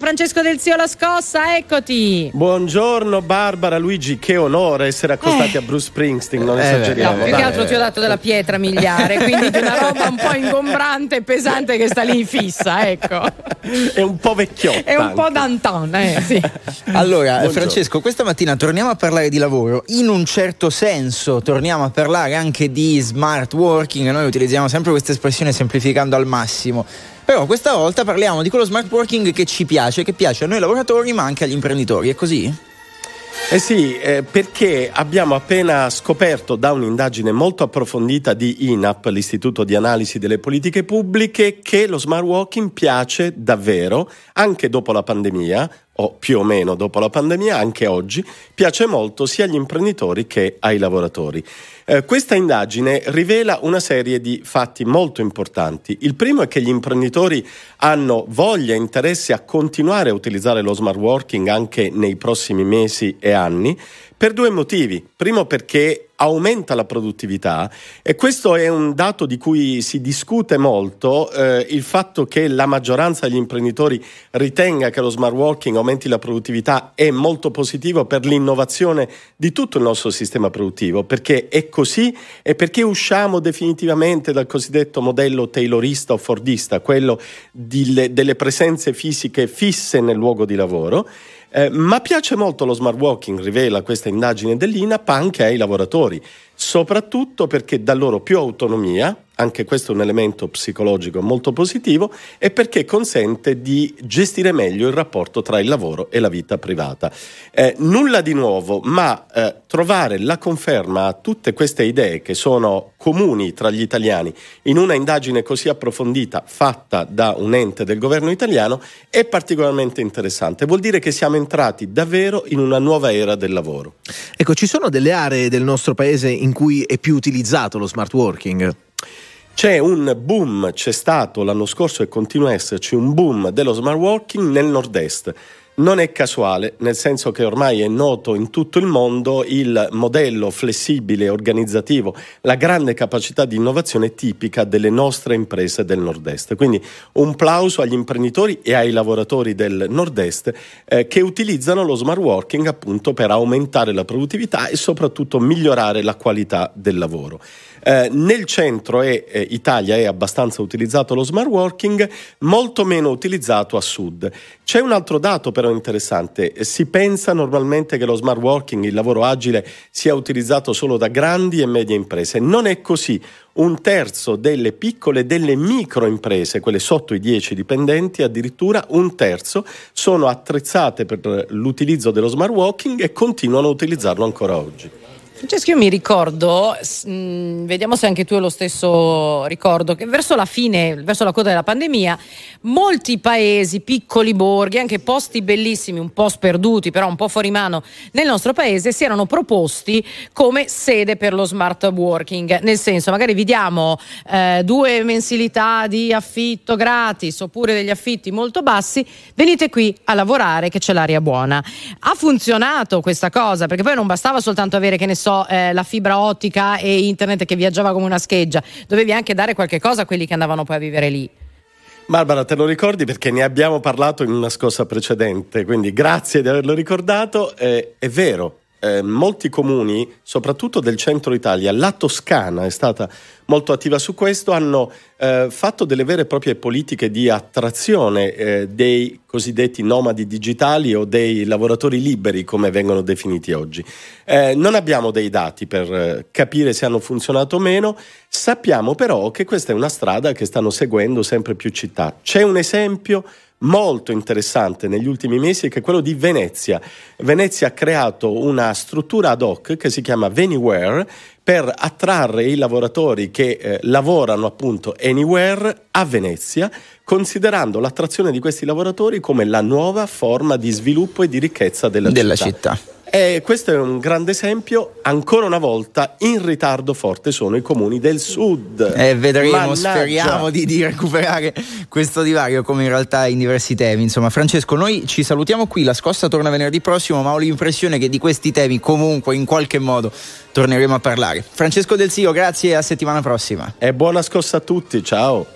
Francesco Del Zio La Scossa, eccoti. Buongiorno Barbara, Luigi, che onore essere accostati Eh. a Bruce Springsteen, non Eh, esageriamo. No, più che altro ti ho dato della pietra miliare, quindi di una roba un po' ingombrante e pesante che sta lì fissa, ecco. È un po' vecchiotta. È un po'. Danton, eh, sì. Allora, Buongiorno. Francesco, questa mattina torniamo a parlare di lavoro. In un certo senso torniamo a parlare anche di smart working. Noi utilizziamo sempre questa espressione semplificando al massimo. Però questa volta parliamo di quello smart working che ci piace, che piace a noi lavoratori ma anche agli imprenditori. È così? Eh sì, eh, perché abbiamo appena scoperto da un'indagine molto approfondita di INAP, l'Istituto di Analisi delle Politiche Pubbliche, che lo smart working piace davvero, anche dopo la pandemia, o più o meno dopo la pandemia, anche oggi, piace molto sia agli imprenditori che ai lavoratori. Eh, questa indagine rivela una serie di fatti molto importanti. Il primo è che gli imprenditori hanno voglia e interesse a continuare a utilizzare lo smart working anche nei prossimi mesi e anni per due motivi. Primo perché aumenta la produttività e questo è un dato di cui si discute molto, eh, il fatto che la maggioranza degli imprenditori ritenga che lo smart working aumenti la produttività è molto positivo per l'innovazione di tutto il nostro sistema produttivo, perché è così e perché usciamo definitivamente dal cosiddetto modello taylorista o fordista, quello di- delle presenze fisiche fisse nel luogo di lavoro. Eh, ma piace molto lo smart working, rivela questa indagine dell'INAP, anche ai lavoratori, soprattutto perché dà loro più autonomia, anche questo è un elemento psicologico molto positivo, e perché consente di gestire meglio il rapporto tra il lavoro e la vita privata. Eh, nulla di nuovo, ma eh, trovare la conferma a tutte queste idee che sono comuni tra gli italiani in una indagine così approfondita fatta da un ente del governo italiano è particolarmente interessante. Vuol dire che siamo entrati davvero in una nuova era del lavoro. Ecco, ci sono delle aree del nostro paese in cui è più utilizzato lo smart working? C'è un boom, c'è stato l'anno scorso e continua a esserci un boom dello smart working nel nord-est. Non è casuale, nel senso che ormai è noto in tutto il mondo il modello flessibile e organizzativo, la grande capacità di innovazione tipica delle nostre imprese del nord-est. Quindi un plauso agli imprenditori e ai lavoratori del nord-est eh, che utilizzano lo smart working appunto per aumentare la produttività e soprattutto migliorare la qualità del lavoro. Eh, nel centro e eh, Italia è abbastanza utilizzato lo smart working, molto meno utilizzato a sud. C'è un altro dato però interessante, si pensa normalmente che lo smart working, il lavoro agile, sia utilizzato solo da grandi e medie imprese. Non è così. Un terzo delle piccole e delle micro imprese, quelle sotto i 10 dipendenti, addirittura un terzo, sono attrezzate per l'utilizzo dello smart working e continuano a utilizzarlo ancora oggi. Francesco, io mi ricordo, mh, vediamo se anche tu hai lo stesso ricordo, che verso la fine, verso la coda della pandemia, molti paesi, piccoli borghi, anche posti bellissimi, un po' sperduti, però un po' fuori mano nel nostro paese, si erano proposti come sede per lo smart working. Nel senso, magari vi diamo eh, due mensilità di affitto gratis oppure degli affitti molto bassi, venite qui a lavorare che c'è l'aria buona. Ha funzionato questa cosa, perché poi non bastava soltanto avere, che ne so, eh, la fibra ottica e internet che viaggiava come una scheggia, dovevi anche dare qualche cosa a quelli che andavano poi a vivere lì. Barbara, te lo ricordi perché ne abbiamo parlato in una scossa precedente, quindi grazie di averlo ricordato. Eh, è vero, eh, molti comuni, soprattutto del centro Italia, la Toscana è stata molto attiva su questo, hanno eh, fatto delle vere e proprie politiche di attrazione eh, dei cosiddetti nomadi digitali o dei lavoratori liberi, come vengono definiti oggi. Eh, non abbiamo dei dati per eh, capire se hanno funzionato o meno, sappiamo però che questa è una strada che stanno seguendo sempre più città. C'è un esempio molto interessante negli ultimi mesi che è quello di Venezia. Venezia ha creato una struttura ad hoc che si chiama Venyware per attrarre i lavoratori che eh, lavorano appunto anywhere a Venezia, considerando l'attrazione di questi lavoratori come la nuova forma di sviluppo e di ricchezza della, Della città. città. E questo è un grande esempio. Ancora una volta, in ritardo forte sono i comuni del sud. Eh, vedremo, Mannaggia. speriamo di, di recuperare questo divario come in realtà in diversi temi. Insomma, Francesco, noi ci salutiamo qui, la scossa torna venerdì prossimo, ma ho l'impressione che di questi temi comunque in qualche modo torneremo a parlare. Francesco Del Zio, grazie e a settimana prossima. E buona scossa a tutti, ciao.